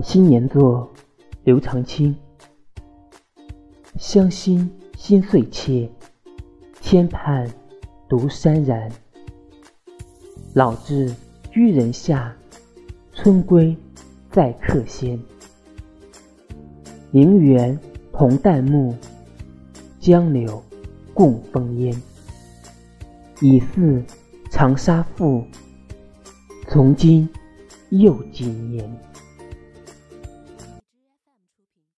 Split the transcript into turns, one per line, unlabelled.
新年作，刘长卿。乡心心碎切，天畔独潸然。老至居人下，春归在客先。名园同旦暮，江柳共风烟。已似长沙赋，从今又几年。